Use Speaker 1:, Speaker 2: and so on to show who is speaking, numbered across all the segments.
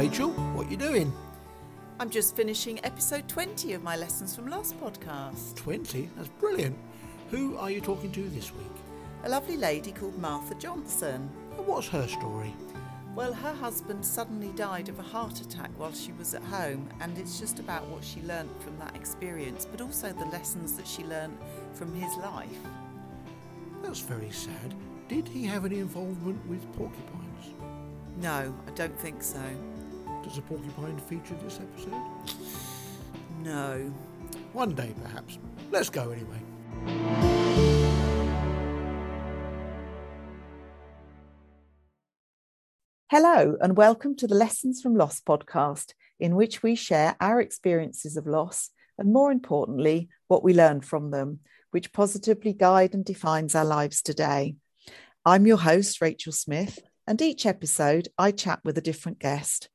Speaker 1: Rachel. What you doing?
Speaker 2: I'm just finishing episode 20 of my Lessons from Loss podcast.
Speaker 1: 20? That's brilliant. Who are you talking to this week?
Speaker 2: A lovely lady called Martha Johnson.
Speaker 1: And what's her story?
Speaker 2: Well, her husband suddenly died of a heart attack while she was at home, and it's just about what she learnt from that experience, but also the lessons that she learnt from his life.
Speaker 1: That's very sad. Did he have any involvement with porcupines?
Speaker 2: No, I don't think so.
Speaker 1: Does a porcupine feature this episode?
Speaker 2: No.
Speaker 1: One day, perhaps. Let's go anyway.
Speaker 3: Hello, and welcome to the Lessons from Loss podcast, in which we share our experiences of loss and, more importantly, what we learn from them, which positively guide and defines our lives today. I'm your host, Rachel Smith, and each episode I chat with a different guest.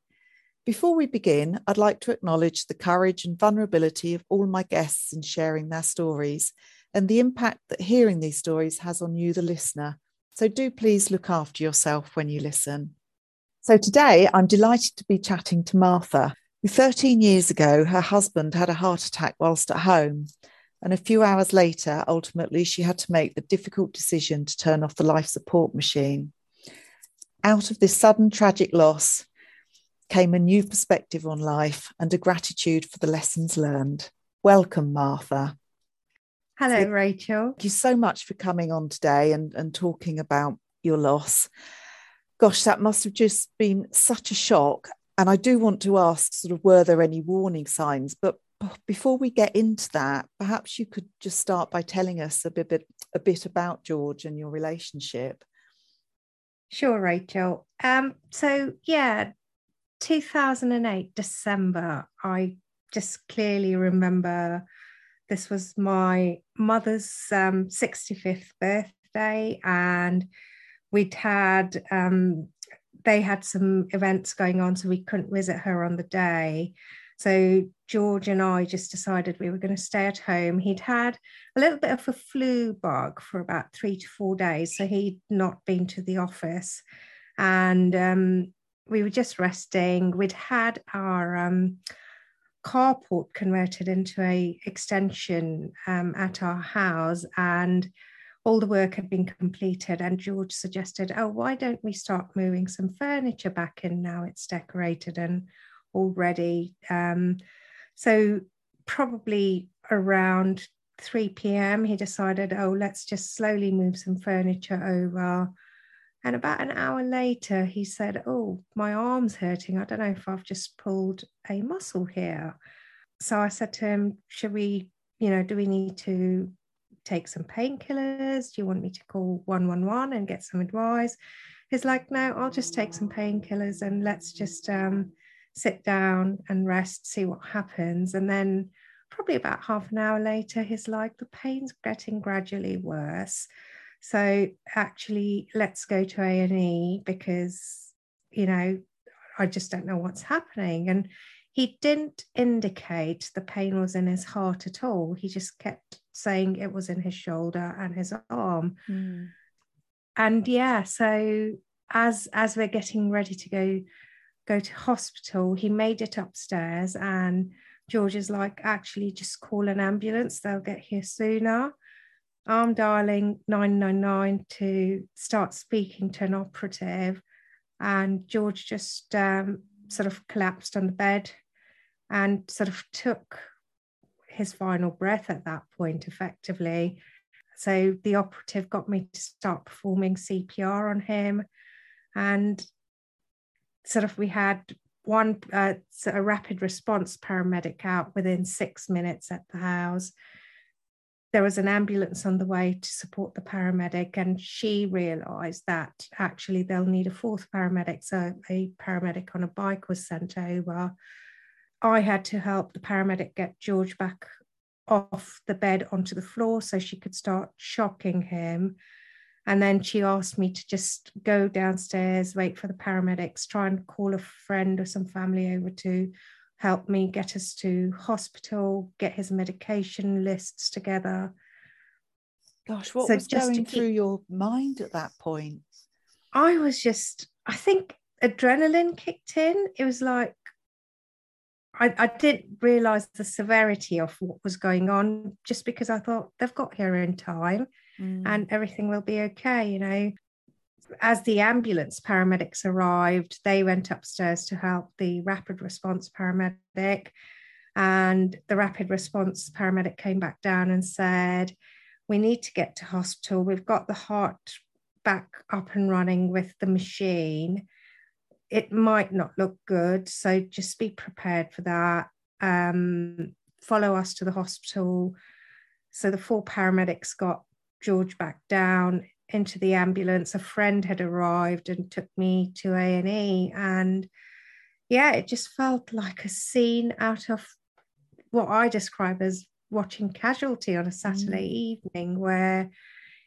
Speaker 3: Before we begin, I'd like to acknowledge the courage and vulnerability of all my guests in sharing their stories and the impact that hearing these stories has on you, the listener. So do please look after yourself when you listen. So today I'm delighted to be chatting to Martha, who 13 years ago, her husband had a heart attack whilst at home. And a few hours later, ultimately, she had to make the difficult decision to turn off the life support machine. Out of this sudden tragic loss came a new perspective on life and a gratitude for the lessons learned. Welcome, Martha.
Speaker 4: Hello, so, Rachel.
Speaker 3: Thank you so much for coming on today and, and talking about your loss gosh, that must have just been such a shock. And I do want to ask, sort of, were there any warning signs? But before we get into that, perhaps you could just start by telling us a bit, a bit about George and your relationship.
Speaker 4: Sure, Rachel. Um, so yeah, 2008 December. I just clearly remember this was my mother's um, 65th birthday, and we'd had um, they had some events going on, so we couldn't visit her on the day. So George and I just decided we were going to stay at home. He'd had a little bit of a flu bug for about three to four days, so he'd not been to the office, and um, we were just resting. We'd had our um, carport converted into a extension um, at our house, and all the work had been completed and George suggested, oh, why don't we start moving some furniture back in now it's decorated and all ready. Um, so probably around 3 p.m. he decided, oh, let's just slowly move some furniture over. And about an hour later, he said, oh, my arm's hurting. I don't know if I've just pulled a muscle here. So I said to him, should we, you know, do we need to take some painkillers? Do you want me to call 111 and get some advice? He's like, no, I'll just take some painkillers and let's just um, sit down and rest, see what happens. And then probably about half an hour later, he's like, the pain's getting gradually worse. So actually, let's go to A&E because, you know, I just don't know what's happening. And he didn't indicate the pain was in his heart at all. He just kept saying it was in his shoulder and his arm. Mm. And yeah, so as as we're getting ready to go go to hospital, he made it upstairs and George is like, actually just call an ambulance, they'll get here sooner. I'm dialing 999 to start speaking to an operative. And George just um, sort of collapsed on the bed and sort of took his final breath at that point, effectively. So the operative got me to start performing CPR on him. And sort of we had one uh, a rapid response paramedic out within six minutes at the house. There was an ambulance on the way to support the paramedic, and she realised that actually they'll need a fourth paramedic. So a paramedic on a bike was sent over I had to help the paramedic get George back off the bed onto the floor so she could start shocking him. And then she asked me to just go downstairs, wait for the paramedics, try and call a friend or some family over to help me get us to hospital, get his medication lists together.
Speaker 3: Gosh, what so was going keep, through your mind at that point?
Speaker 4: I was just, I think adrenaline kicked in. It was like I, I didn't realize the severity of what was going on just because I thought they've got here in time mm. and everything will be okay, you know. As the ambulance paramedics arrived, they went upstairs to help the rapid response paramedic. And the rapid response paramedic came back down and said, We need to get to hospital. We've got the heart back up and running with the machine it might not look good. So just be prepared for that. Um, follow us to the hospital. So the four paramedics got George back down into the ambulance. A friend had arrived and took me to A and E, and yeah, it just felt like a scene out of what I describe as watching Casualty on a Saturday mm. evening, where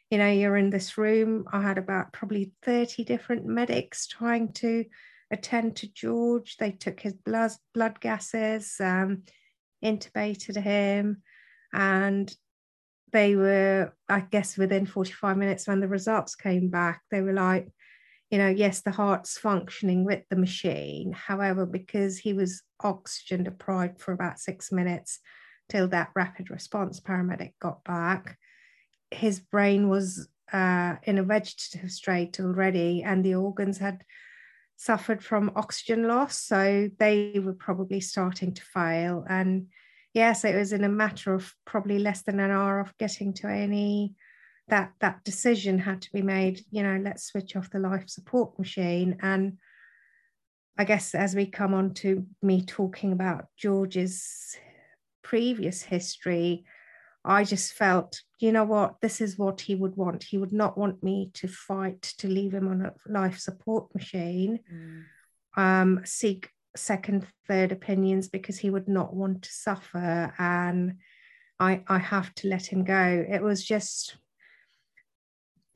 Speaker 4: you know you're in this room. I had about probably thirty different medics trying to attend to George. They took his blood, blood gases, um, intubated him, and they were, I guess, within 45 minutes when the results came back, they were like, you know, yes, the heart's functioning with the machine. However, because he was oxygen deprived for about six minutes till that rapid response paramedic got back, his brain was uh, in a vegetative state already, and the organs had suffered from oxygen loss. So they were probably starting to fail. And yes, it was in a matter of probably less than an hour of getting to A&E that that decision had to be made, you know, let's switch off the life support machine. And I guess as we come on to me talking about George's previous history, I just felt, you know what, this is what he would want. He would not want me to fight to leave him on a life support machine, mm. um, seek second, third opinions because he would not want to suffer. And I, I have to let him go. It was just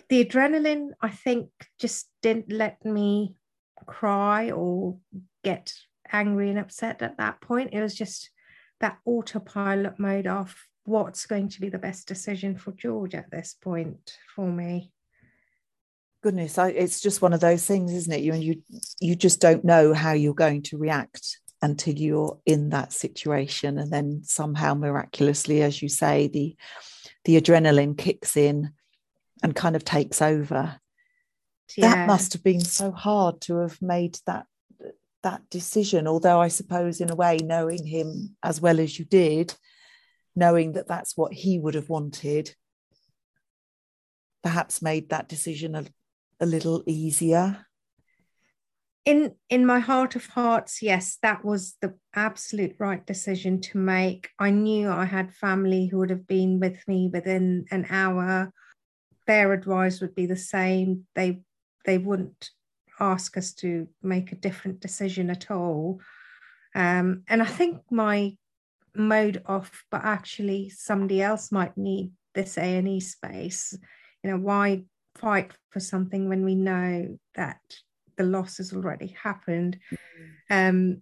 Speaker 4: the adrenaline, I think, just didn't let me cry or get angry and upset at that point. It was just that autopilot mode of what's going to be the best decision for George at this point for me.
Speaker 3: Goodness, I, it's just one of those things, isn't it? You and you, you just don't know how you're going to react until you're in that situation, and then somehow miraculously, as you say, the the adrenaline kicks in and kind of takes over. Yeah. That must have been so hard to have made that that decision. Although I suppose, in a way, knowing him as well as you did, knowing that that's what he would have wanted, perhaps made that decision a, a little easier?
Speaker 4: In in my heart of hearts, yes, that was the absolute right decision to make. I knew I had family who would have been with me within an hour. Their advice would be the same. They they wouldn't ask us to make a different decision at all. Um, and I think my mode off, but actually somebody else might need this A&E space. You know, why fight for something when we know that the loss has already happened? Mm. Um,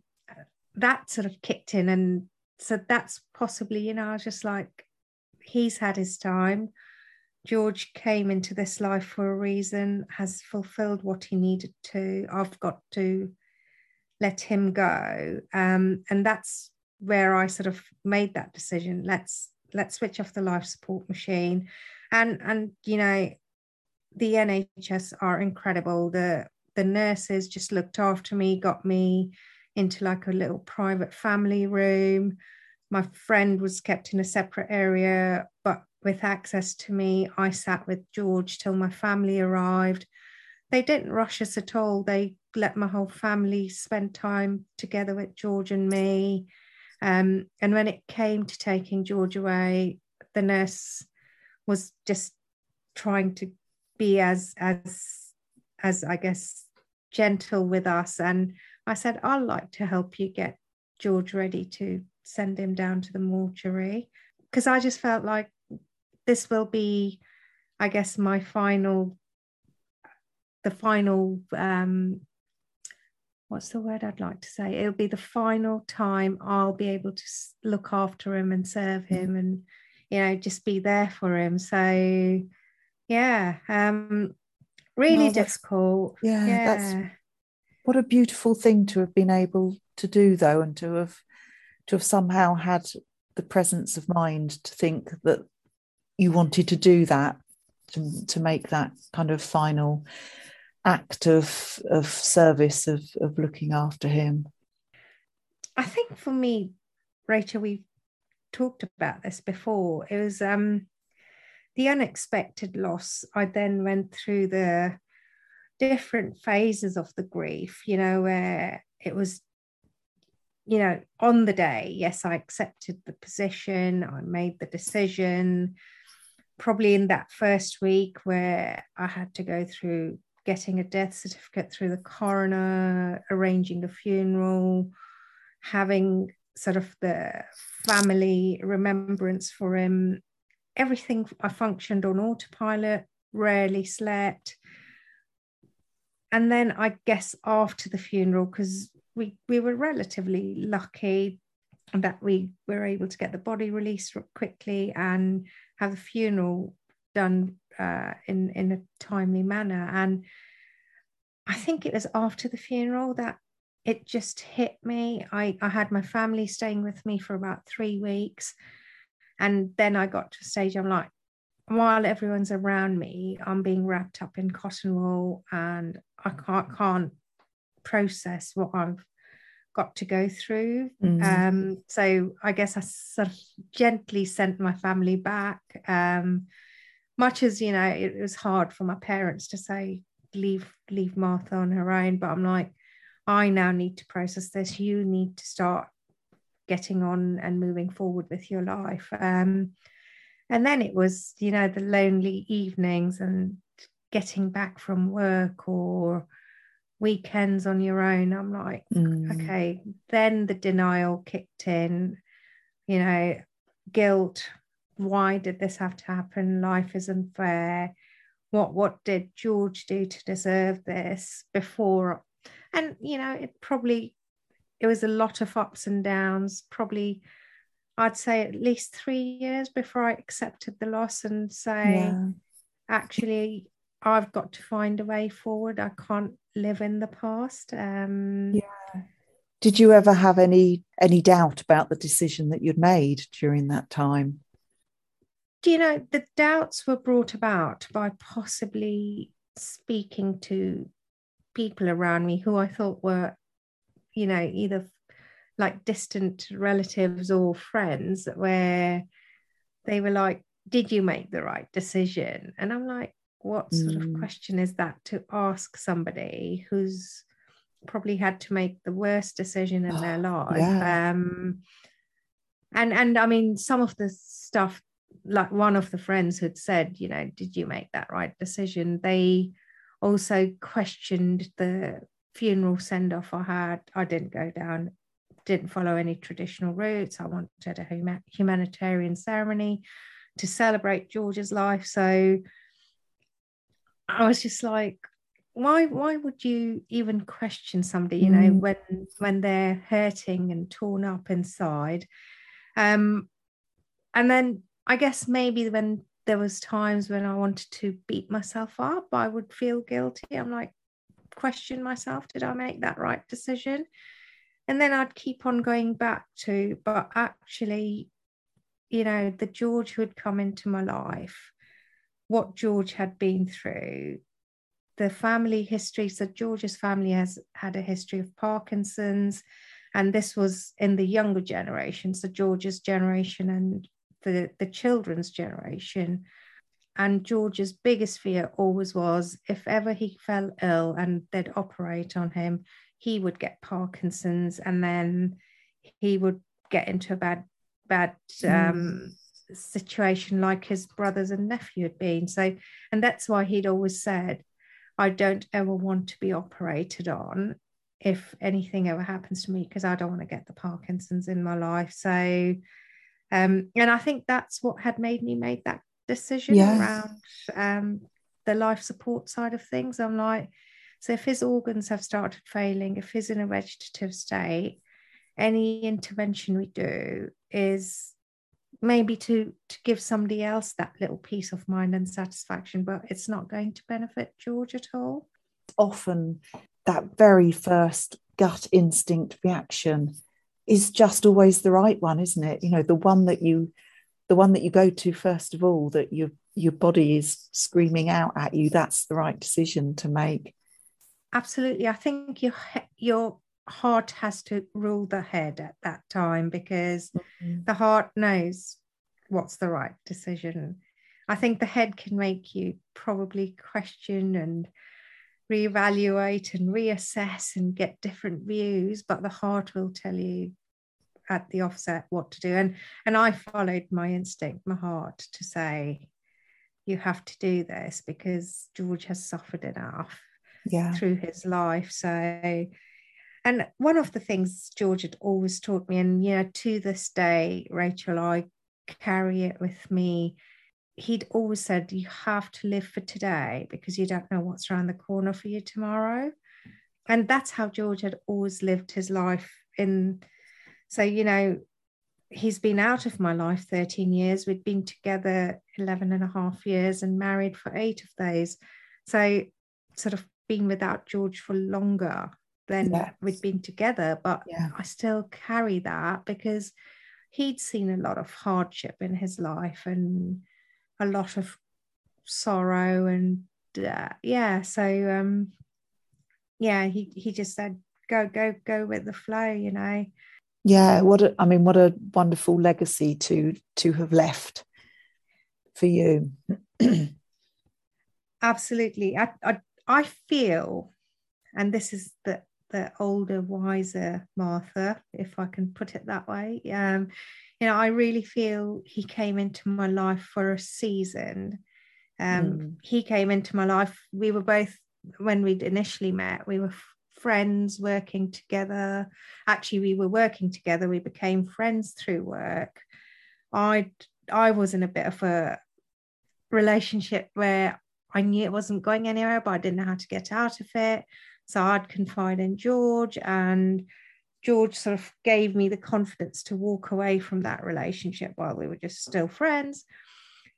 Speaker 4: that sort of kicked in. And so that's possibly, you know, I was just like, he's had his time. George came into this life for a reason, has fulfilled what he needed to. I've got to let him go. Um, and that's where I sort of made that decision. Let's let's switch off the life support machine, and and you know, the NHS are incredible. The the nurses just looked after me, got me into like a little private family room. My friend was kept in a separate area, but with access to me, I sat with George till my family arrived. They didn't rush us at all. They let my whole family spend time together with George and me. Um, and when it came to taking George away, the nurse was just trying to be as as as I guess gentle with us. And I said, I'd like to help you get George ready to send him down to the mortuary because I just felt like this will be, I guess, my final, the final um, what's the word I'd like to say? It'll be the final time I'll be able to look after him and serve him and, you know, just be there for him. So, yeah, um, really well, difficult.
Speaker 3: Yeah, yeah, that's what a beautiful thing to have been able to do though and to have to have somehow had the presence of mind to think that you wanted to do that to, to make that kind of final act of of service of of looking after him.
Speaker 4: I think for me rachel we've talked about this before. It was um the unexpected loss i then went through the different phases of the grief you know where it was you know on the day yes i accepted the position i made the decision probably in that first week where i had to go through getting a death certificate through the coroner, arranging the funeral, having sort of the family remembrance for him. Everything I functioned on autopilot, rarely slept. And then I guess after the funeral, because we, we were relatively lucky that we were able to get the body released quickly and have the funeral done uh, in in a timely manner. And I think it was after the funeral that it just hit me. I, I had my family staying with me for about three weeks. And then I got to a stage, I'm like, while everyone's around me, I'm being wrapped up in cotton wool and I can't, can't process what I've got to go through. Mm. Um, so I guess I sort of gently sent my family back. Um, much as you know it was hard for my parents to say leave leave martha on her own but i'm like i now need to process this you need to start getting on and moving forward with your life um, and then it was you know the lonely evenings and getting back from work or weekends on your own i'm like mm. okay then the denial kicked in you know guilt why did this have to happen? Life isn't fair. What what did George do to deserve this before? And you know, it probably it was a lot of ups and downs, probably I'd say at least three years before I accepted the loss and say, yeah. actually, I've got to find a way forward. I can't live in the past. Um,
Speaker 3: yeah. Did you ever have any any doubt about the decision that you'd made during that time?
Speaker 4: do you know the doubts were brought about by possibly speaking to people around me who I thought were, you know, either like distant relatives or friends where they were like, Did you make the right decision? And I'm like, What sort mm. of question is that to ask somebody who's probably had to make the worst decision in their life? Yeah. Um, and and I mean, some of the stuff like one of the friends had said, you know, did you make that right decision? They also questioned the funeral send off I had. I didn't go down, didn't follow any traditional routes. I wanted a humanitarian ceremony to celebrate George's life. So I was just like, why why would you even question somebody you know mm. when when they're hurting and torn up inside um and then I guess maybe when there was times when I wanted to beat myself up, I would feel guilty. I'm like, question myself, did I make that right decision? And then I'd keep on going back to, but actually, you know, the George who had come into my life, what George had been through, the family history. So George's family has had a history of Parkinson's, and this was in the younger generation, so George's generation and the, the children's generation. And George's biggest fear always was if ever he fell ill and they'd operate on him, he would get Parkinson's and then he would get into a bad, bad um, mm. situation like his brothers and nephew had been. So, and that's why he'd always said, I don't ever want to be operated on if anything ever happens to me because I don't want to get the Parkinson's in my life. So um, and I think that's what had made me make that decision yeah. around um, the life support side of things. I'm like, so if his organs have started failing, if he's in a vegetative state, any intervention we do is maybe to to give somebody else that little peace of mind and satisfaction, but it's not going to benefit George at all.
Speaker 3: Often that very first gut instinct reaction is just always the right one, isn't it? You know, the one that you the one that you go to first of all, that your your body is screaming out at you, that's the right decision to make.
Speaker 4: Absolutely. I think your your heart has to rule the head at that time because mm-hmm. the heart knows what's the right decision. I think the head can make you probably question and reevaluate and reassess and get different views, but the heart will tell you at the offset what to do. And and I followed my instinct, my heart, to say, you have to do this because George has suffered enough
Speaker 3: yeah.
Speaker 4: through his life. So and one of the things George had always taught me, and you know, to this day, Rachel, I carry it with me he'd always said you have to live for today because you don't know what's around the corner for you tomorrow and that's how george had always lived his life in so you know he's been out of my life 13 years we'd been together 11 and a half years and married for eight of those so sort of been without george for longer than yes. we'd been together but yeah. i still carry that because he'd seen a lot of hardship in his life and a lot of sorrow and uh, yeah so um yeah he he just said go go go with the flow you know
Speaker 3: yeah what a, i mean what a wonderful legacy to to have left for you
Speaker 4: absolutely I, I i feel and this is the the older wiser martha if i can put it that way um you know, I really feel he came into my life for a season. Um, mm. He came into my life. We were both, when we'd initially met, we were friends working together. Actually, we were working together. We became friends through work. I I was in a bit of a relationship where I knew it wasn't going anywhere, but I didn't know how to get out of it. So I'd confide in George, and George sort of gave me the confidence to walk away from that relationship while we were just still friends.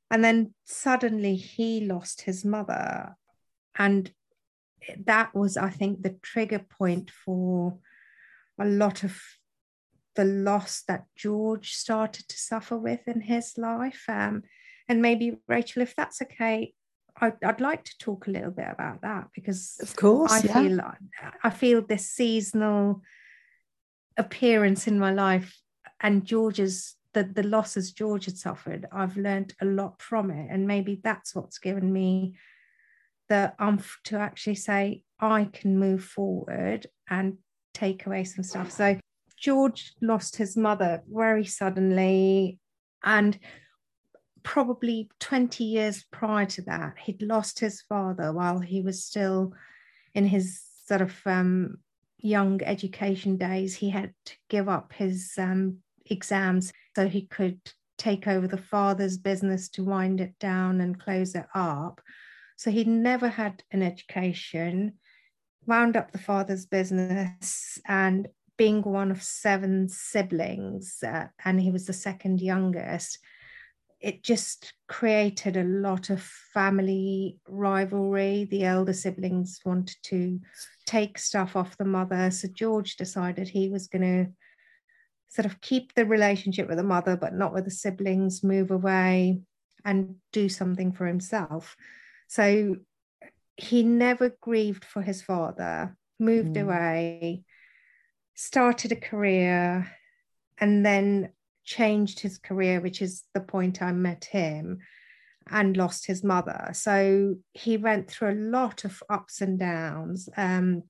Speaker 4: And then suddenly he lost his mother. And that was, I think, the trigger point for a lot of the loss that George started to suffer with in his life. Um, and maybe, Rachel, if that's okay, I'd, I'd, like to talk a little bit about that because,
Speaker 3: of course,
Speaker 4: I
Speaker 3: yeah.
Speaker 4: feel I feel this seasonal appearance in my life and George's the, the losses George had suffered, I've learned a lot from it. And maybe that's what's given me the umph to actually say, I can move forward and take away some stuff. So George lost his mother very suddenly. And probably 20 years prior to that, he'd lost his father while he was still in his sort of um, young education days, he had to give up his um, exams so he could take over the father's business to wind it down and close it up. So he never had an education, wound up the father's business, and being one of seven siblings, uh, and he was the second youngest, it just created a lot of family rivalry. The elder siblings wanted to take stuff off the mother. So George decided he was going to sort of keep the relationship with the mother, but not with the siblings, move away and do something for himself. So he never grieved for his father, moved mm. away, started a career, and then changed his career, which is the point I met him, and lost his mother. So he went through a lot of ups and downs. Um,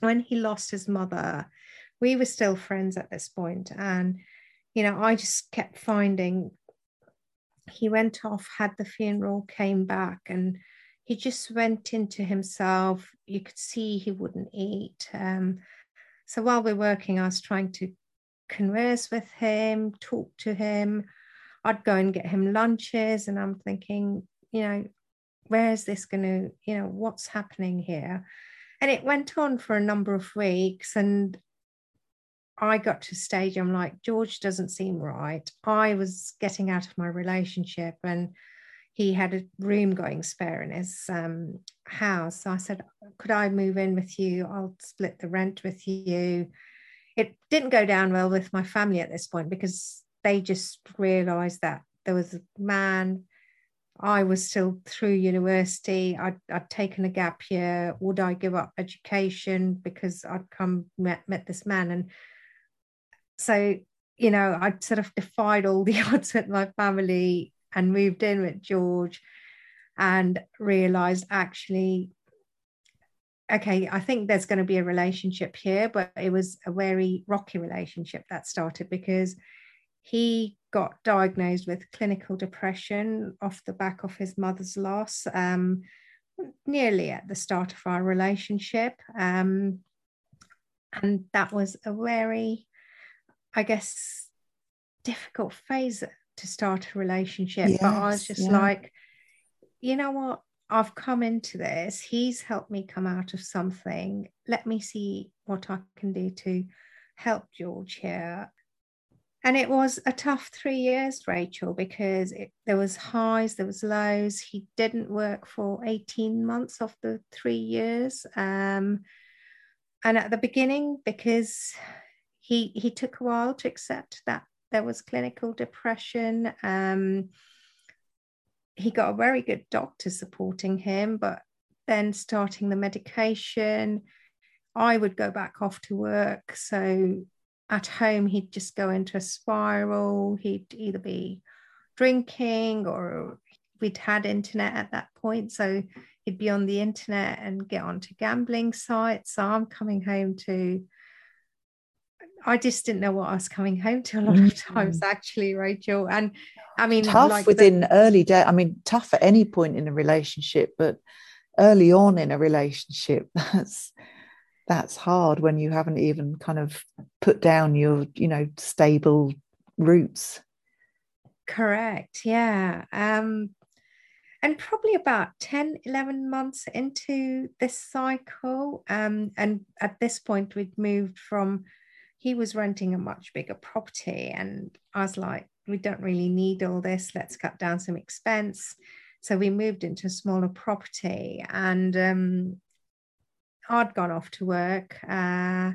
Speaker 4: when he lost his mother, we were still friends at this point, and you know, I just kept finding he went off, had the funeral, came back, and he just went into himself. You could see he wouldn't eat. Um, so while we're working, I was trying to converse with him, talk to him. I'd go and get him lunches, and I'm thinking, you know, where is this going to, you know, what's happening here? And it went on for a number of weeks, and I got to a stage, I'm like, George doesn't seem right. I was getting out of my relationship, and he had a room going spare in his um, house. So I said, Could I move in with you? I'll split the rent with you. It didn't go down well with my family at this point because they just realized that there was a man. I was still through university. I'd, I'd taken a gap year. Would I give up education because I'd come met, met this man? And so, you know, I'd sort of defied all the odds with my family and moved in with George and realized actually, okay, I think there's going to be a relationship here, but it was a very rocky relationship that started because he got diagnosed with clinical depression off the back of his mother's loss, um, nearly at the start of our relationship. Um, and that was a very, I guess, difficult phase to start a relationship. Yes, but I was just yeah. like, you know what? I've come into this. He's helped me come out of something. Let me see what I can do to help George here. And it was a tough three years, Rachel, because it, there was highs, there was lows. He didn't work for 18 months of the three years. Um, and at the beginning, because he he took a while to accept that there was clinical depression. Um, he got a very good doctor supporting him, but then starting the medication, I would go back off to work. So at home, he'd just go into a spiral. He'd either be drinking or we'd had internet at that point. So he'd be on the internet and get onto gambling sites. So I'm coming home to I just didn't know what I was coming home to a lot of times, mm. actually, Rachel. And I mean,
Speaker 3: tough like within the, early day. I mean, tough at any point in a relationship, but early on in a relationship, that's that's hard when you haven't even kind of put down your, you know, stable roots.
Speaker 4: Correct. Yeah. Um, and probably about 10 11 months into this cycle um, and at this point we'd moved from he was renting a much bigger property. And I was like, we don't really need all this. Let's cut down some expense. So we moved into a smaller property and um, I'd gone off to work. Uh,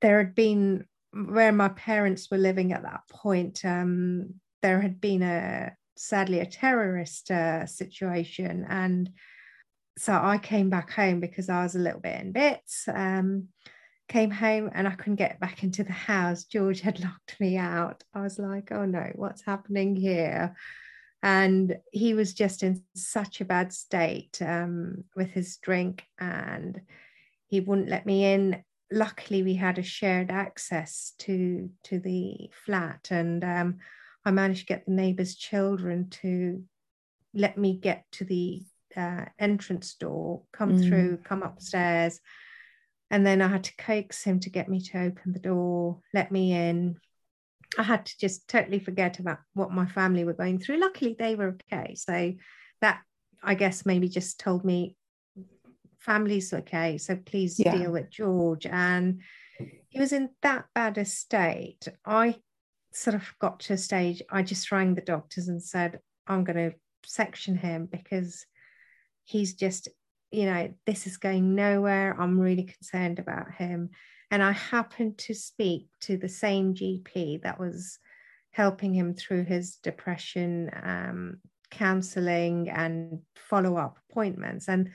Speaker 4: there had been, where my parents were living at that point, um, there had been a sadly a terrorist uh, situation. And so I came back home because I was a little bit in bits. Um, came home and I couldn't get back into the house. George had locked me out. I was like, oh no, what's happening here? And he was just in such a bad state um, with his drink and he wouldn't let me in. Luckily, we had a shared access to, to the flat and um, I managed to get the neighbours' children to let me get to the uh, entrance door, come mm. through, come upstairs and then I had to coax him to get me to open the door, let me in. I had to just totally forget about what my family were going through. Luckily, they were okay. So that, I guess, maybe just told me family's okay. So please yeah. deal with George. And he was in that bad a state. I sort of got to a stage, I just rang the doctors and said, I'm going to section him because he's just you know, this is going nowhere. I'm really concerned about him. And I happened to speak to the same GP that was helping him through his depression, um, counseling, and follow up appointments. And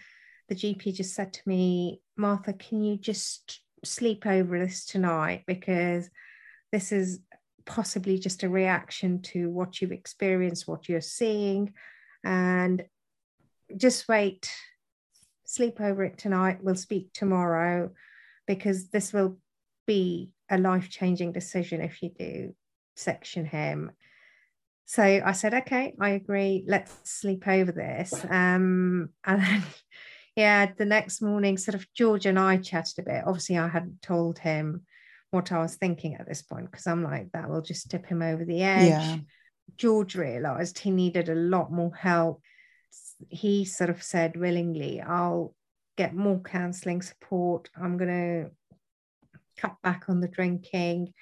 Speaker 4: the GP just said to me, Martha, can you just sleep over this tonight? Because this is possibly just a reaction to what you've experienced, what you're seeing. And just wait sleep over it tonight. We'll speak tomorrow because this will be a life changing decision if you do section him. So I said, okay, I agree. Let's sleep over this. Um, and then, yeah, the next morning, sort of George and I chatted a bit. Obviously, I hadn't told him what I was thinking at this point because I'm like, that will just tip him over the edge. Yeah. George realized he needed a lot more help he sort of said willingly, I'll get more counseling support. I'm going to cut back on the drinking.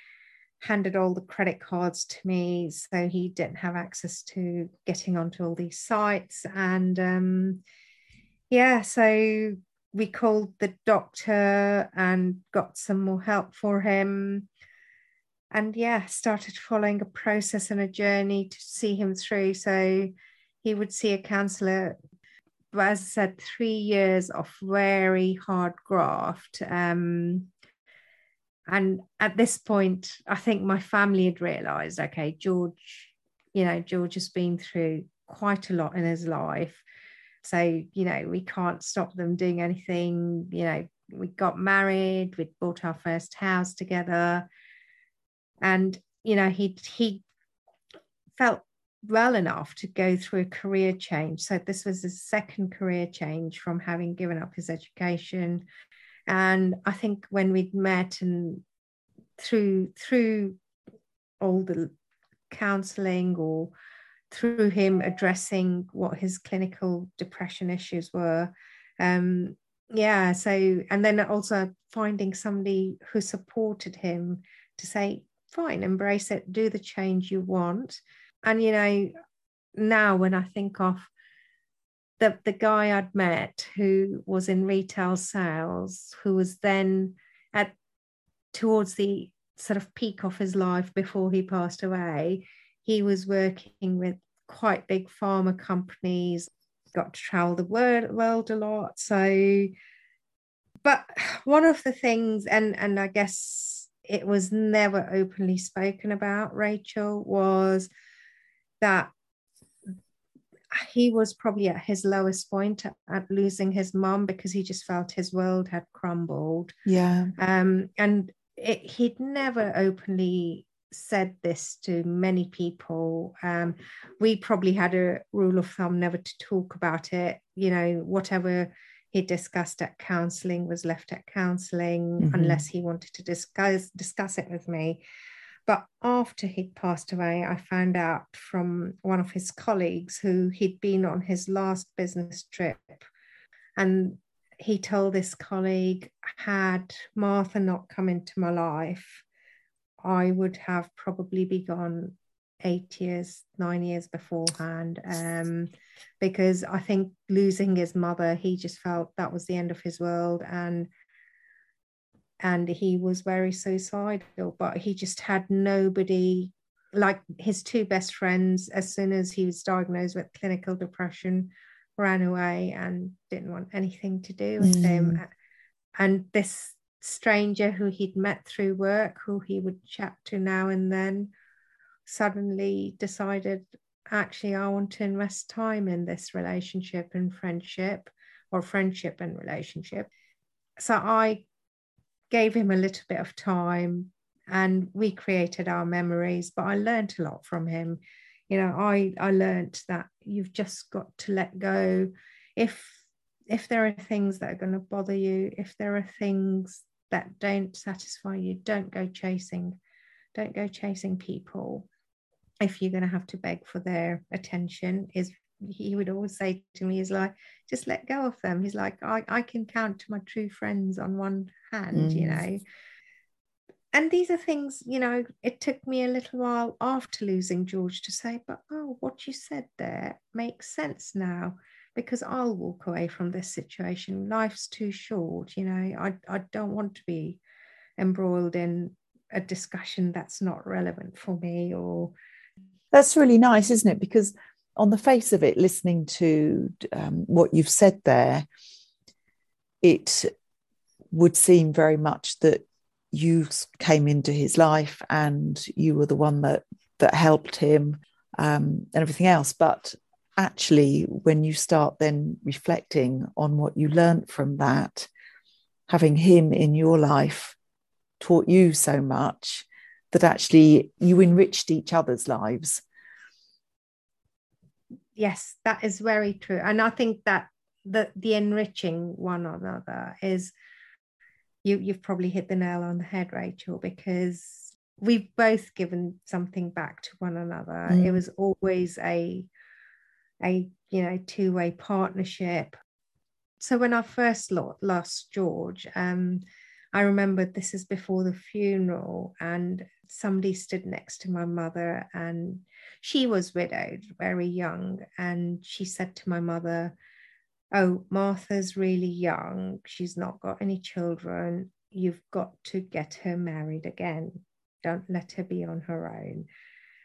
Speaker 4: handed all the credit cards to me so he didn't have access to getting onto all these sites and um, yeah so we called the doctor and got some more help for him and yeah started following a process and a journey to see him through so he would see a counselor as i said three years of very hard graft um, and at this point i think my family had realized okay george you know george has been through quite a lot in his life. So you know we can't stop them doing anything you know we got married we bought our first house together. And you know he he felt well enough to go through a career change. So this was his second career change from having given up his education. And i think when we'd met and through through all the counseling or through him addressing what his clinical depression issues were um yeah so and then also finding somebody who supported him to say fine embrace it do the change you want and you know now when i think of the the guy I'd met who was in retail sales, who was then at towards the sort of peak of his life before he passed away, he was working with quite big pharma companies, got to travel the world, world a lot. So, but one of the things, and and I guess it was never openly spoken about, Rachel, was that he was probably at his lowest point at, at losing his mom because he just felt his world had crumbled.
Speaker 3: Yeah.
Speaker 4: Um, and it, he'd never openly said this to many people. Um, we probably had a rule of thumb never to talk about it. You know, whatever he discussed at counselling was left at counselling mm-hmm. unless he wanted to discuss discuss it with me. But after he'd passed away, I found out from one of his colleagues who he'd been on his last business trip. And he told this colleague, had Martha not come into my life, I would have probably be gone eight years, nine years beforehand. Um, because I think losing his mother, he just felt that was the end of his world. And and he was very suicidal, but he just had nobody like his two best friends as soon as he was diagnosed with clinical depression ran away and didn't want anything to do with mm. him and this stranger who he'd met through work who he would chat to now and then suddenly decided actually i want to invest time in this relationship and friendship or friendship and relationship so i gave him a little bit of time and we created our memories but i learned a lot from him. You know i i learned that you've just got to let go. If if there are things that are going to bother you if there are things that don't satisfy you don't go chasing don't go chasing people. If you're going to have to beg for their attention is he would always say to me, he's like, just let go of them. He's like, I, I can count my true friends on one hand, mm. you know. And these are things, you know, it took me a little while after losing George to say, but oh, what you said there makes sense now because I'll walk away from this situation. Life's too short, you know. I, I don't want to be embroiled in a discussion that's not relevant for me or
Speaker 3: that's really nice isn't it because on the face of it, listening to um, what you've said there, it would seem very much that you came into his life and you were the one that that helped him um, and everything else. But actually, when you start then reflecting on what you learned from that, having him in your life taught you so much that actually you enriched each other's lives
Speaker 4: yes that is very true. And i think that the the enriching one another is you you've probably hit the nail on the head rachel because we've both given something back to one another. Mm. it was always a a you know two-way partnership. So when i first lost george um I remember this is before the funeral, and somebody stood next to my mother, and she was widowed, very young. And she said to my mother, Oh, Martha's really young. She's not got any children. You've got to get her married again. Don't let her be on her own.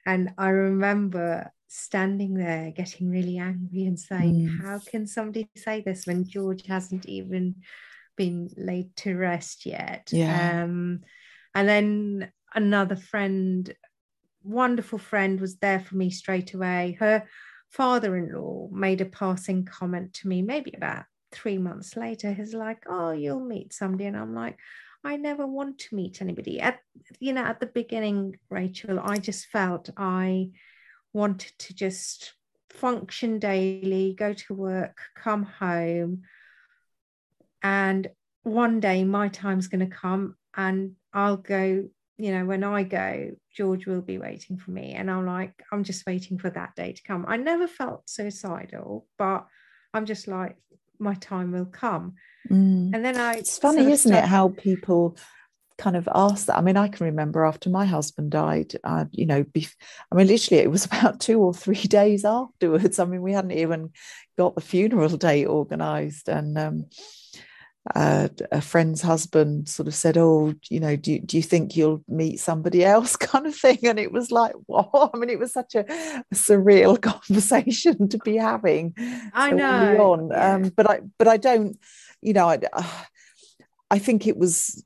Speaker 4: And I remember standing there getting really angry and saying, mm. How can somebody say this when George hasn't even been laid to rest yet?
Speaker 3: Yeah.
Speaker 4: Um, and then another friend, wonderful friend, was there for me straight away. Her father in law made a passing comment to me, maybe about three months later. He's like, Oh, you'll meet somebody. And I'm like, I never want to meet anybody. At you know, at the beginning, Rachel, I just felt I wanted to just function daily, go to work, come home, and one day my time's going to come and I'll go, you know, when I go, George will be waiting for me. And I'm like, I'm just waiting for that day to come. I never felt suicidal, but I'm just like, my time will come.
Speaker 3: Mm.
Speaker 4: And then I.
Speaker 3: It's funny, sort of isn't it, how people kind of ask that. I mean, I can remember after my husband died, uh, you know, bef- I mean, literally, it was about two or three days afterwards. I mean, we hadn't even got the funeral date organised, and um, uh, a friend's husband sort of said, "Oh, you know, do do you think you'll meet somebody else?" kind of thing, and it was like, "What?" I mean, it was such a, a surreal conversation to be having.
Speaker 4: I know,
Speaker 3: on. Um, but I, but I don't, you know, I, I think it was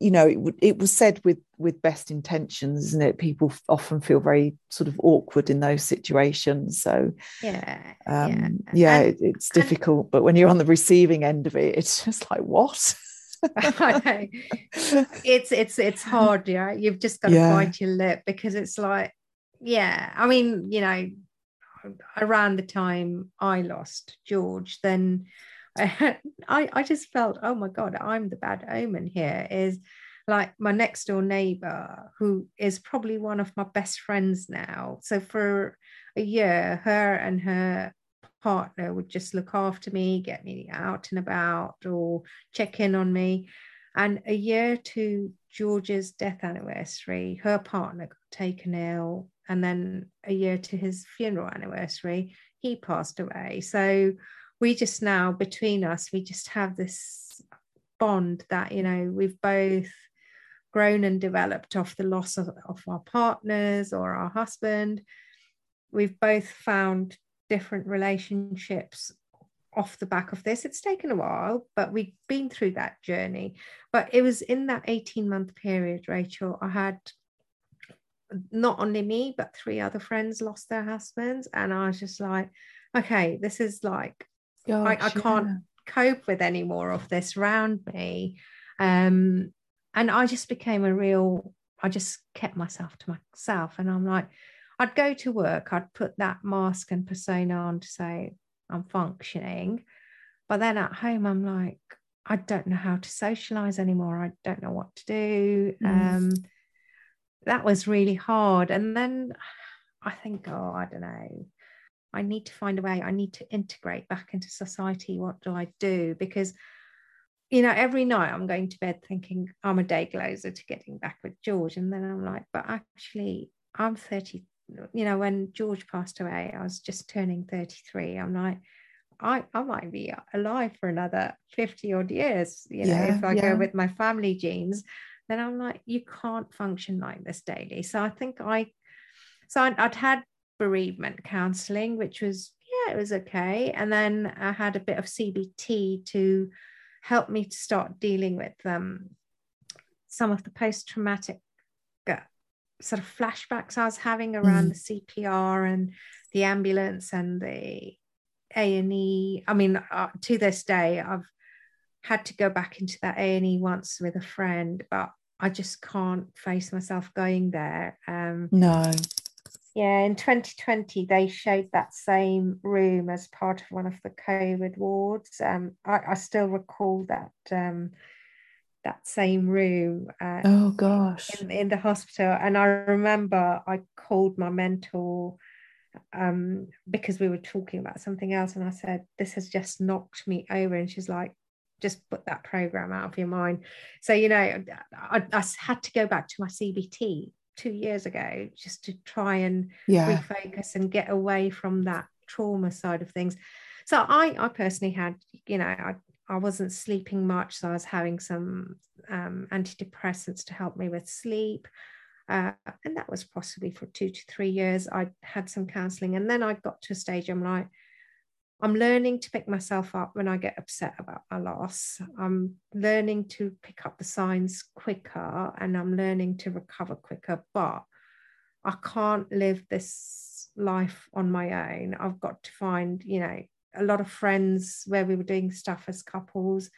Speaker 3: you know it, it was said with with best intentions isn't it? People often feel very sort of awkward in those situations so
Speaker 4: yeah
Speaker 3: um, yeah, yeah and, it, it's difficult and, but when you're on the receiving end of it it's just like what?
Speaker 4: It's it's it's hard yeah you've just got to yeah. bite your lip because it's like yeah i mean you know around the time i lost george then I, I just felt, oh my God, I'm the bad omen here. Is like my next door neighbor, who is probably one of my best friends now. So for a year, her and her partner would just look after me, get me out and about, or check in on me. And a year to George's death anniversary, her partner got taken ill. And then a year to his funeral anniversary, he passed away. So we just now between us we just have this bond that you know we've both grown and developed off the loss of, of our partners or our husband. We've both found different relationships off the back of this. It's taken a while but we've been through that journey. But it was in that 18 month period rachel i had not only me but three other friends lost their husbands. And i was just like okay this is like I, I can't yeah. cope with any more of this around me. Um, and I just became a real, I just kept myself to myself. And I'm like, I'd go to work, I'd put that mask and persona on to say I'm functioning. But then at home, I'm like, I don't know how to socialize anymore. I don't know what to do. Mm. Um, that was really hard. And then I think, oh, I don't know. I need to find a way, I need to integrate back into society. What do I do? Because, you know, every night I'm going to bed thinking I'm a day closer to getting back with George. And then I'm like, but actually, I'm 30. You know, when George passed away, I was just turning 33. I'm like, I, I might be alive for another 50 odd years, you know, yeah, if I yeah. go with my family genes, then I'm like, you can't function like this daily. So I think I, so I'd, I'd had bereavement counseling, which was, yeah, it was okay. And then I had a bit of CBT to help me to start dealing with um, some of the post traumatic uh, sort of flashbacks I was having around mm. the CPR and the ambulance and the A&E. I mean, uh, to this day, I've had to go back into that A&E once with a friend, but I just can't face myself going there. Um,
Speaker 3: no
Speaker 4: yeah, in 2020, they showed that same room as part of one of the COVID wards. Um, I, I still recall that um, that same room.
Speaker 3: Uh, oh gosh!
Speaker 4: In, in, the hospital, and I remember I called my mentor um, because we were talking about something else, and I said, "This has just knocked me over," and she's like, just put that program out of your mind. So, you know, I, I had to go back to my CBT two years ago just to try and yeah. refocus and get away from that trauma side of things. So I, I personally had, you know, I, I wasn't sleeping much, so I was having some um, antidepressants to help me with sleep. Uh, and that was possibly for two to three years. I had some counseling, and then I got to a stage I'm like, I'm learning to pick myself up when I get upset about a loss. I'm learning to pick up the signs quicker and I'm learning to recover quicker. But I can't live this life on my own. I've got to find, you know, a lot of friends where we were doing stuff as couples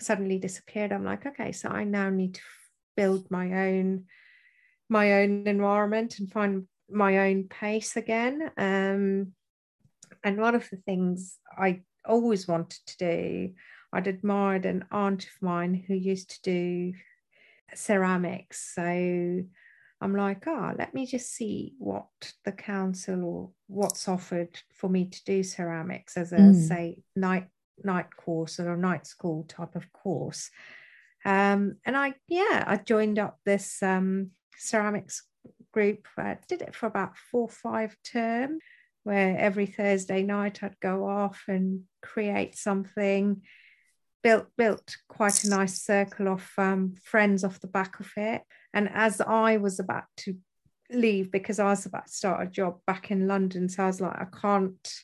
Speaker 4: suddenly disappeared. I'm like, okay, so I now need to build my own my own environment and find my own pace again. Um, and one of the things I always wanted to do, I'd admired an aunt of mine who used to do ceramics. So I'm like, ah, oh, let me just see what the council or what's offered for me to do ceramics as a mm. say night night course or a night school type of course. Um, and I yeah, I joined up this um, ceramics group. I did it for about four or five term where every Thursday night I'd go off and create something. Built built quite a nice circle of um, friends off the back of it. And as I was about to leave because I was about to start a job back in London, so I was like, I can't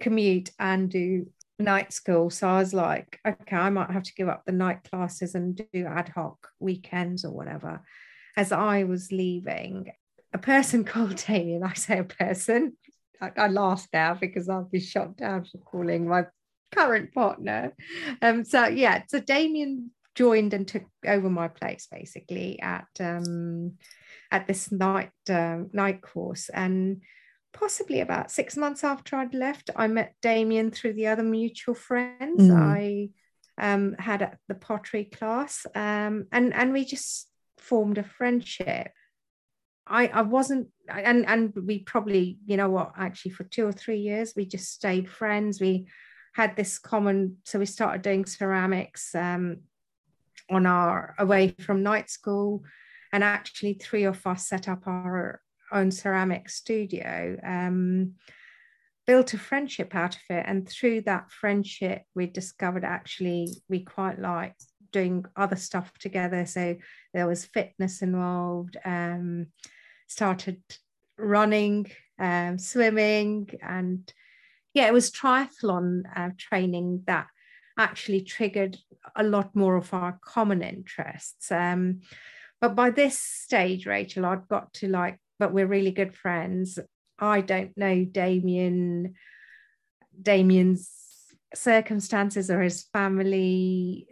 Speaker 4: commute and do night school. So I was like, okay, I might have to give up the night classes and do ad hoc weekends or whatever. As I was leaving, a person called Damien, I say a person, I, I laugh now because I'll be shot down for calling my current partner. Um, so yeah, so Damien joined and took over my place basically at um, at this night um, night course and possibly about six months after I'd left, I met Damien through the other mutual friends mm. I um, had at the pottery class, um, and and we just formed a friendship. I, I wasn't and and we probably you know what actually for two or three years we just stayed friends. We had this common so we started doing ceramics um, on our away from night school. And actually three of us set up our own ceramic studio um, built a friendship out of it. And through that friendship we discovered actually we quite like doing other stuff together so there was fitness involved um, started running, um, swimming, and yeah, it was triathlon uh, training that actually triggered a lot more of our common interests. Um, but by this stage, Rachel, I'd got to like, but we're really good friends. I don't know Damien, Damien's circumstances or his family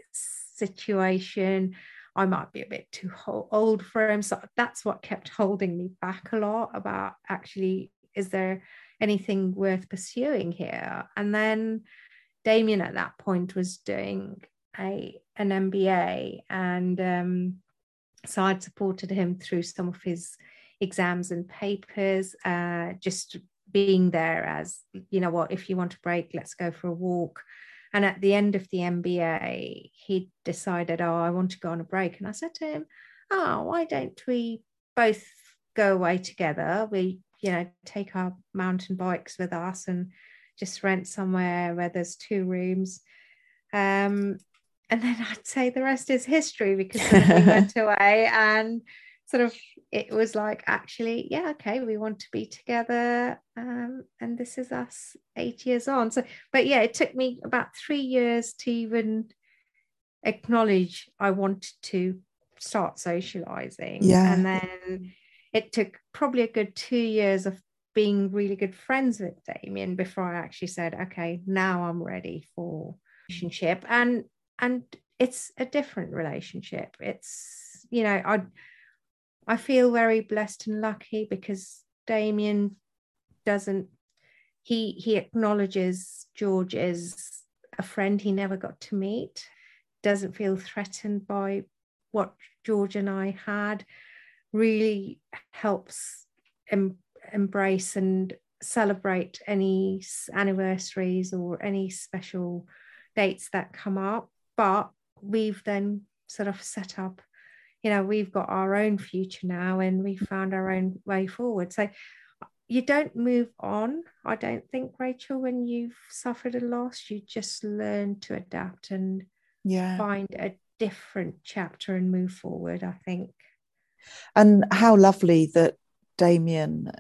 Speaker 4: situation. I might be a bit too old for him. So that's what kept holding me back a lot about actually, is there anything worth pursuing here? And then Damien at that point was doing a an MBA, and um, so I'd supported him through some of his exams and papers, uh, just being there as you know what if you want a break let's go for a walk and at the end of the MBA, he decided, oh, I want to go on a break. And I said to him, oh, why don't we both go away together? We, you know, take our mountain bikes with us and just rent somewhere where there's two rooms. Um, and then I'd say the rest is history because we went away and sort of it was like actually yeah okay we want to be together um, and this is us eight years on. So but yeah it took me about three years to even acknowledge i wanted to start socializing.
Speaker 3: Yeah.
Speaker 4: And then it took probably a good two years of being really good friends with damien before i actually said okay now i'm ready for relationship. And and it's a different relationship. It's you know i I feel very blessed and lucky because Damien doesn't he he acknowledges George as a friend he never got to meet, doesn't feel threatened by what George and I had, really helps em- embrace and celebrate any anniversaries or any special dates that come up. but we've then sort of set up you know we've got our own future now and we mm. found our own way forward. So you don't move on i don't think rachel when you've suffered a loss. You just learn to adapt and
Speaker 3: yeah.
Speaker 4: find a different chapter and move forward i think.
Speaker 3: And how lovely that damien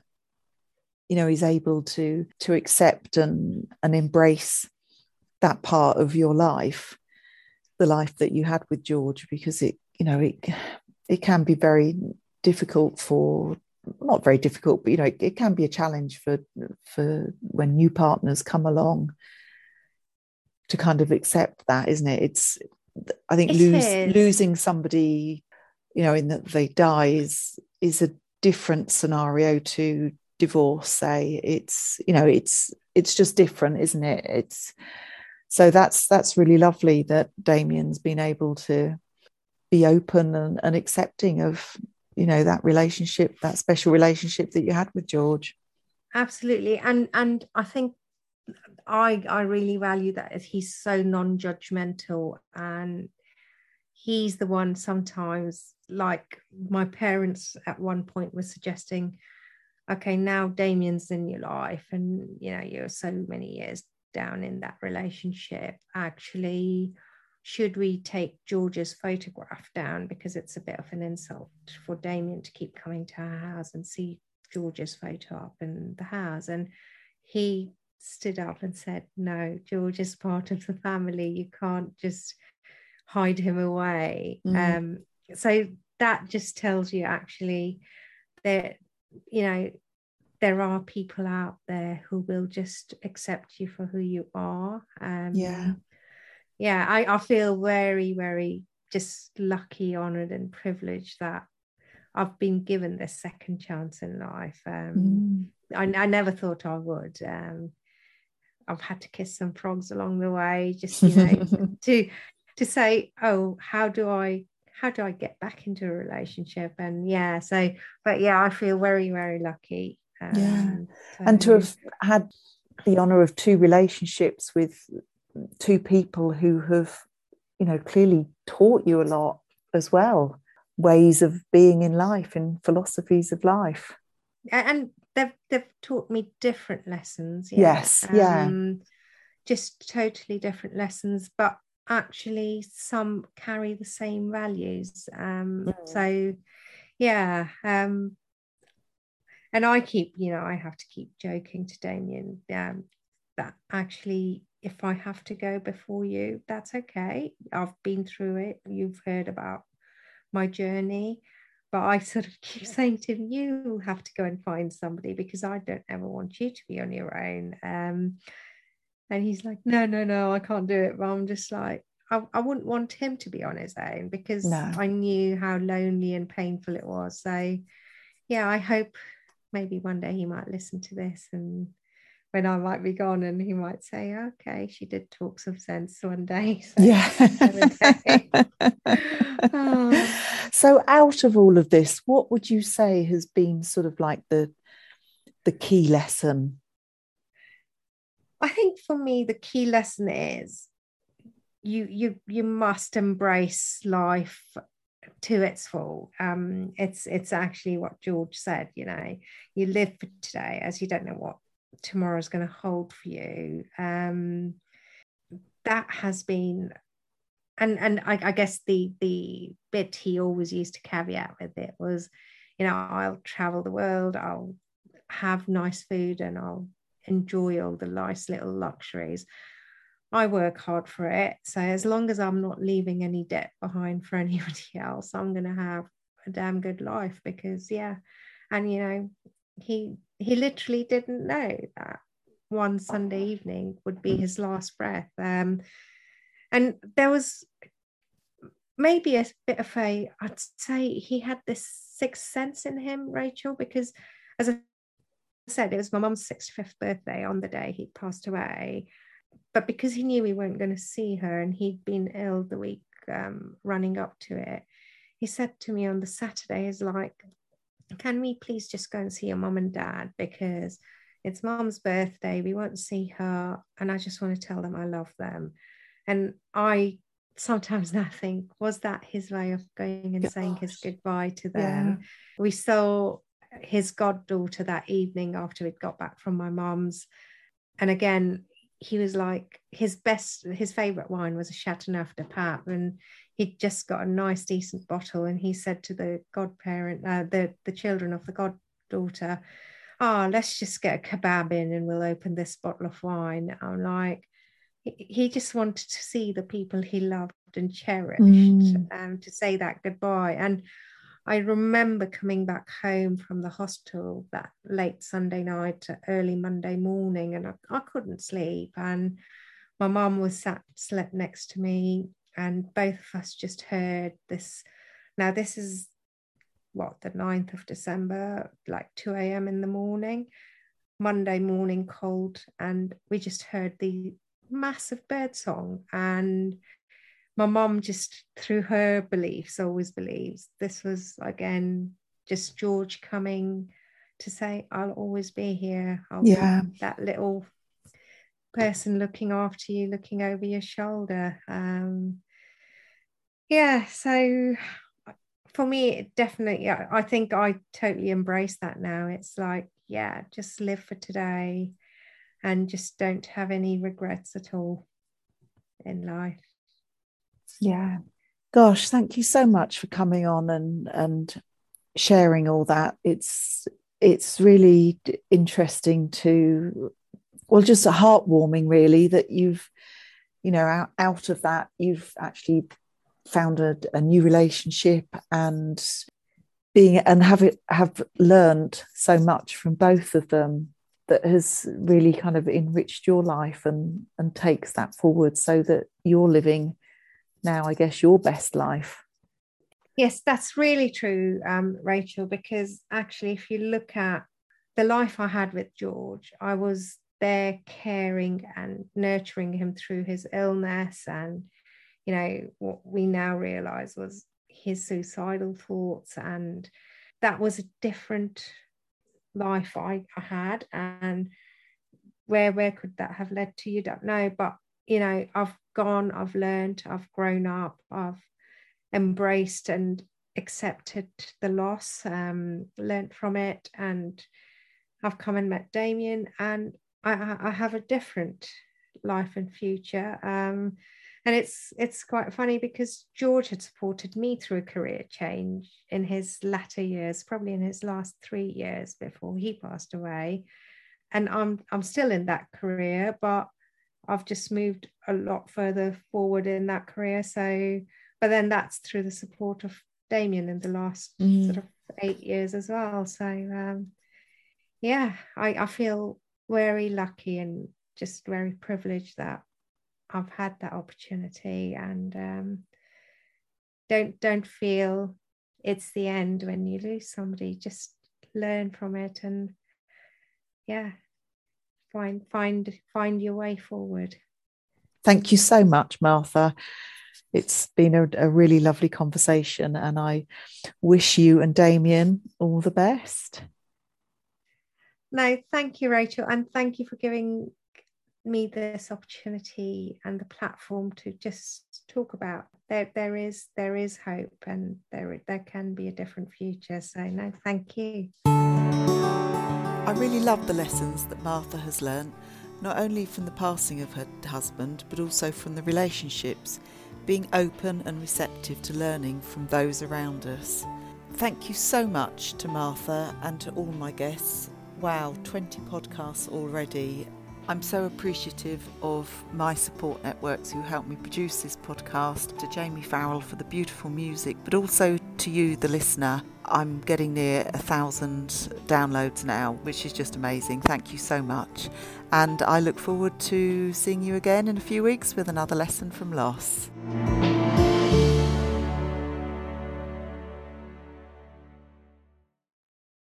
Speaker 3: you know is able to to accept and and embrace that part of your life the life that you had with george because it you know it it can be very difficult for not very difficult but you know it, it can be a challenge for for when new partners come along to kind of accept that isn't it? It's i think
Speaker 4: It
Speaker 3: lose, losing somebody you know in that they die is is a different scenario to divorce say. It's you know it's it's just different isn't it? It's so that's that's really lovely that damien's been able to be open and, and accepting of you know that relationship that special relationship that you had with george.
Speaker 4: Absolutely. And and i think i i really value that as he's so non-judgmental and he's the one sometimes like my parents at one point were suggesting okay now damien's in your life and you know you're so many years down in that relationship. Actually should we take george's photograph down? Because it's a bit of an insult for damien to keep coming to our house and see george's photo up in the house. And he stood up and said no george is part of the family. You can't just hide him away.
Speaker 3: Mm.
Speaker 4: um so that just tells you actually that you know there are people out there who will just accept you for who you are. Um
Speaker 3: Yeah.
Speaker 4: Yeah i, I feel very very just lucky honored and privileged that i've been given this second chance in life um
Speaker 3: Mm.
Speaker 4: I, I never thought I would. Um, I've had to kiss some frogs along the way, just you know, to to say, oh, how do I how do I get back into a relationship? And yeah, so but yeah, I feel very very lucky. Um,
Speaker 3: Yeah. and to have had the honor of two relationships with two people who have you know clearly taught you a lot as well ways of being in life and philosophies of life
Speaker 4: and they've they've taught me different lessons.
Speaker 3: Yes, yeah.
Speaker 4: um, just totally different lessons, but actually some carry the same values. Um,
Speaker 3: Mm.
Speaker 4: So, yeah. Um, and I keep, you know, I have to keep joking to Damien um, that actually, if I have to go before you, that's okay. I've been through it. You've heard about my journey but I sort of keep saying to him, you have to go and find somebody because I don't ever want you to be on your own. Um, and he's like, no, no, no, I can't do it. But I'm just like, I, I wouldn't want him to be on his own because
Speaker 3: No.
Speaker 4: I knew how lonely and painful it was. So, yeah, I hope maybe one day he might listen to this and when I might be gone and he might say, okay, she did talk some sense one day. So
Speaker 3: yeah
Speaker 4: Oh.
Speaker 3: so out of all of this what would you say has been sort of like the the key lesson
Speaker 4: I think for me the key lesson is you you you must embrace life to its full. Um, it's it's actually what George said. You know, you live for today as you don't know what tomorrow's going to hold for you. Um, that has been, and and I, I guess the the bit he always used to caveat with it was, you know, I'll travel the world, I'll have nice food, and I'll enjoy all the nice little luxuries. I work hard for it. So as long as I'm not leaving any debt behind for anybody else, I'm going to have a damn good life because yeah. And you know, he he literally didn't know that one Sunday evening would be his last breath. Um, and there was maybe a bit of a, I'd say he had this sixth sense in him, Rachel, because as I said, it was my mum's 65th birthday on the day he passed away. But because he knew we weren't going to see her and he'd been ill the week um, running up to it, he said to me on the Saturday, is like, can we please just go and see your mum and dad? Because it's mum's birthday, we won't see her. And I just want to tell them I love them. And I sometimes I think, was that his way of going and
Speaker 3: Gosh.
Speaker 4: saying his goodbye to
Speaker 3: Yeah.
Speaker 4: them? We saw his goddaughter that evening after we'd got back from my mum's. And again, he was like, his best, his favorite wine was a Chateauneuf de Pape. And he'd just got a nice, decent bottle. And he said to the godparent, uh, the, the children of the goddaughter, oh, let's just get a kebab in and we'll open this bottle of wine. I'm like, he- he just wanted to see the people he loved and cherished
Speaker 3: Mm.
Speaker 4: um, to say that goodbye. And I remember coming back home from the hospital that late Sunday night to early Monday morning, and I, I couldn't sleep. And my mum was sat slept next to me, and both of us just heard this. Now, this is what the 9th of December, like 2 a.m. in the morning, Monday morning cold, and we just heard the massive bird song. And my mom just through her beliefs always believes this was again just George coming to say, I'll always be here. I'll
Speaker 3: Yeah.
Speaker 4: be that little person looking after you, looking over your shoulder. Um, yeah, so for me, it definitely, I think I totally embrace that now. It's like, yeah, just live for today and just don't have any regrets at all in life.
Speaker 3: Yeah. Gosh, thank you so much for coming on and and sharing all that. It's it's really interesting to well just a heartwarming really that you've you know out, out of that you've actually found a, a new relationship and being and have it have learned so much from both of them that has really kind of enriched your life and and takes that forward so that you're living now i guess your best life
Speaker 4: Yes, that's really true, um, Rachel, because actually, if you look at the life I had with George, I was there caring and nurturing him through his illness. And, you know, what we now realize was his suicidal thoughts. And that was a different life I, I had. And where where could that have led to? You don't know. But, you know, I've gone, I've learned, I've grown up, I've embraced and accepted the loss, um, learnt from it, and I've come and met Damien, and I, I I have a different life and future. Um, and it's it's quite funny because George had supported me through a career change in his latter years, probably in his last three years before he passed away. And I'm I'm still in that career, but I've just moved a lot further forward in that career. So but then that's through the support of Damien in the last
Speaker 3: Mm.
Speaker 4: sort of eight years as well. So um, yeah, I, I feel very lucky and just very privileged that I've had that opportunity and um, don't don't feel it's the end when you lose somebody. Just learn from it and yeah, find find find your way forward.
Speaker 3: Thank you so much, Martha. It's been a, a really lovely conversation, and I wish you and Damien all the best.
Speaker 4: No, thank you, Rachel, and thank you for giving me this opportunity and the platform to just talk about there there is there is hope and there there can be a different future. So no, thank you.
Speaker 2: I really love the lessons that Martha has learnt, not only from the passing of her husband, but also from the relationships, being open and receptive to learning from those around us. Thank you so much to Martha and to all my guests. Wow, 20 podcasts already. I'm so appreciative of my support networks who helped me produce this podcast, to Jamie Farrell for the beautiful music, but also to you, the listener. I'm getting near a thousand downloads now, which is just amazing. Thank you so much. And I look forward to seeing you again in a few weeks with another lesson from loss.